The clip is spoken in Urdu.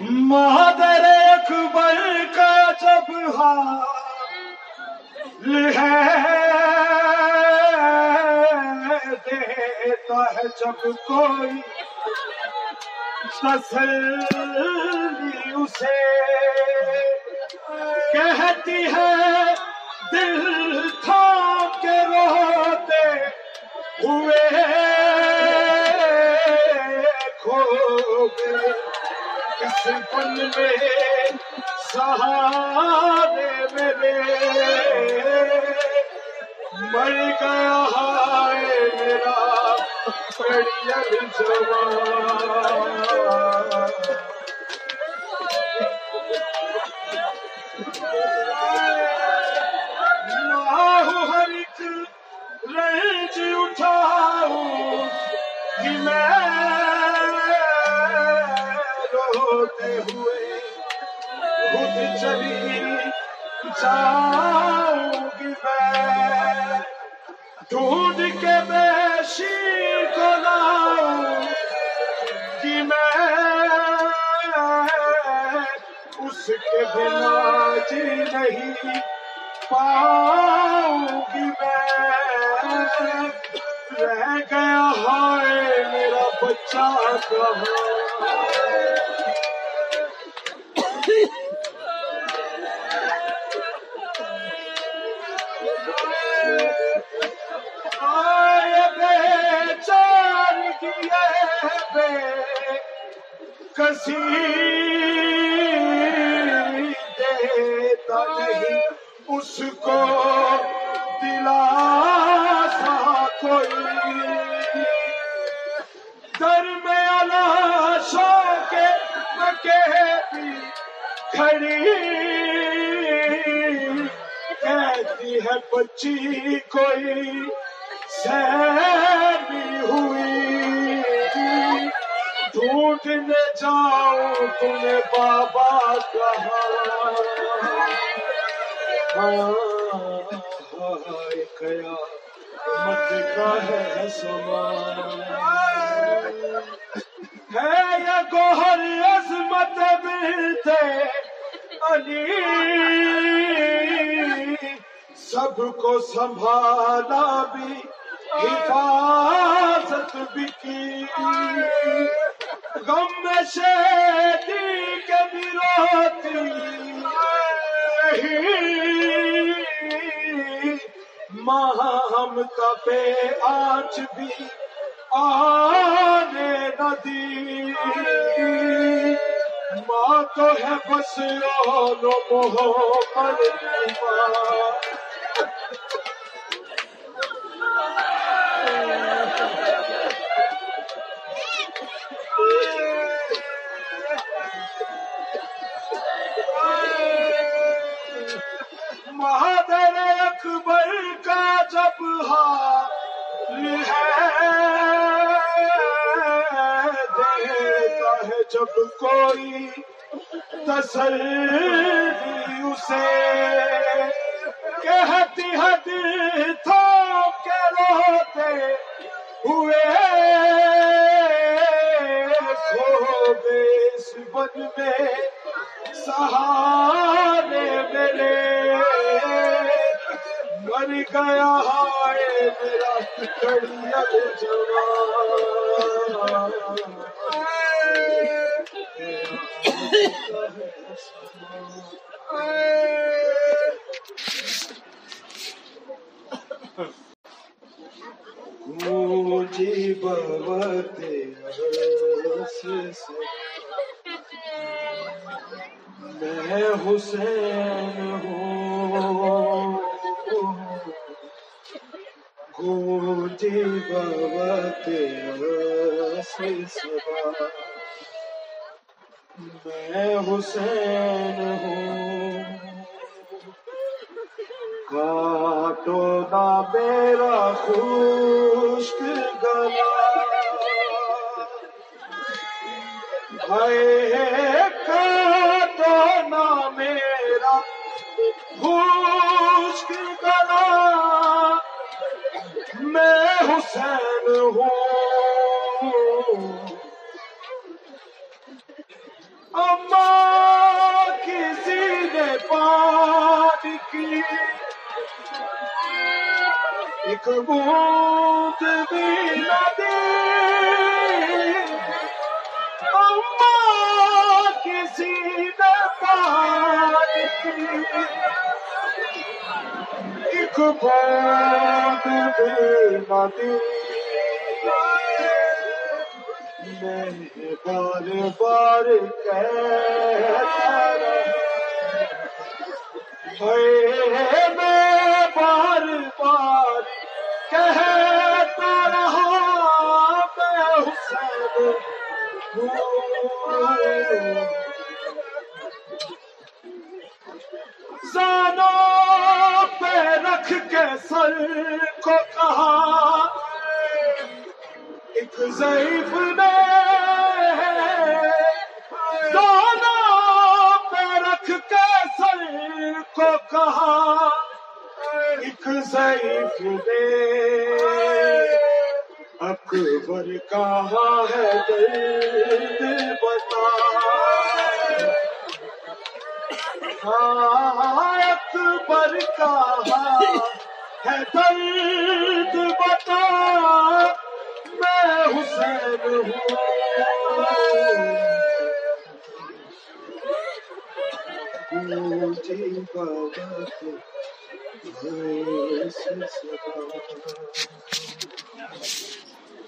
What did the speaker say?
مادر اکبر کا جب حال ہے دیتا ہے جب کوئی تسلی اسے۔ کہتی ہے اس میں سہارے میرے مر گیا ہے میرا کڑیل جوان ماہو ہر ایک رنج اٹھاؤں کہ میں ہوئے۔ خود چلی جاؤں گی میں۔ ڈھونڈ کے بیشی کو لاؤں کہ میں۔ اس کے بنا جی نہیں پاؤں گی میں۔ رہ گیا ہے میرا بچہ کہاں؟ کسی دیتا نہیں اس کو دلاسا کوئی در میں علاشوں کے اکیلی کھڑی کہتی ہے بچی کوئی سہی ہوئی۔ ڈھونڈنے جاؤں تمہیں بابا کہاں کیا مت کا ہے سمان۔ ہے یہ گوہر عظمت ملتے علی؟ سب کو سنبھالا بھی غم میں کے بھی روتی رہی ماں ہم کا آج بھی آنے نہ دی۔ ماں تو ہے بس رونو محمد کی ماں اکبر کا جب حال ہے، دیتا ہے جب کوئی تسلی اسے۔ کہتی ہے دل تھام کے روتے ہوئے کھو گئے اس بن میں سہارے مر گیا ہے میرا کڑیل جوان میں حسین ہوں۔ گونجی بابا تیرا سے سبا میں حسین ہوں۔ کاٹو نہ میرا خشک گلا۔ ہے اماں کسی نے پانی کی۔ ایک بھی نہ اماں کسی نے پانی کی۔ ایک بھی نہ میں بار بار کہتا میں بار بار کہتا رہا میں حسین پہ رکھ کے سر کو کہا ایک ضعیف نے کو کہا، ایک ضعیف نے۔ اکبر کہاں ہے دل بتا ہاں اکبر کہاں ہے درد بتا۔ میں حسین ہوں۔ بابا بابت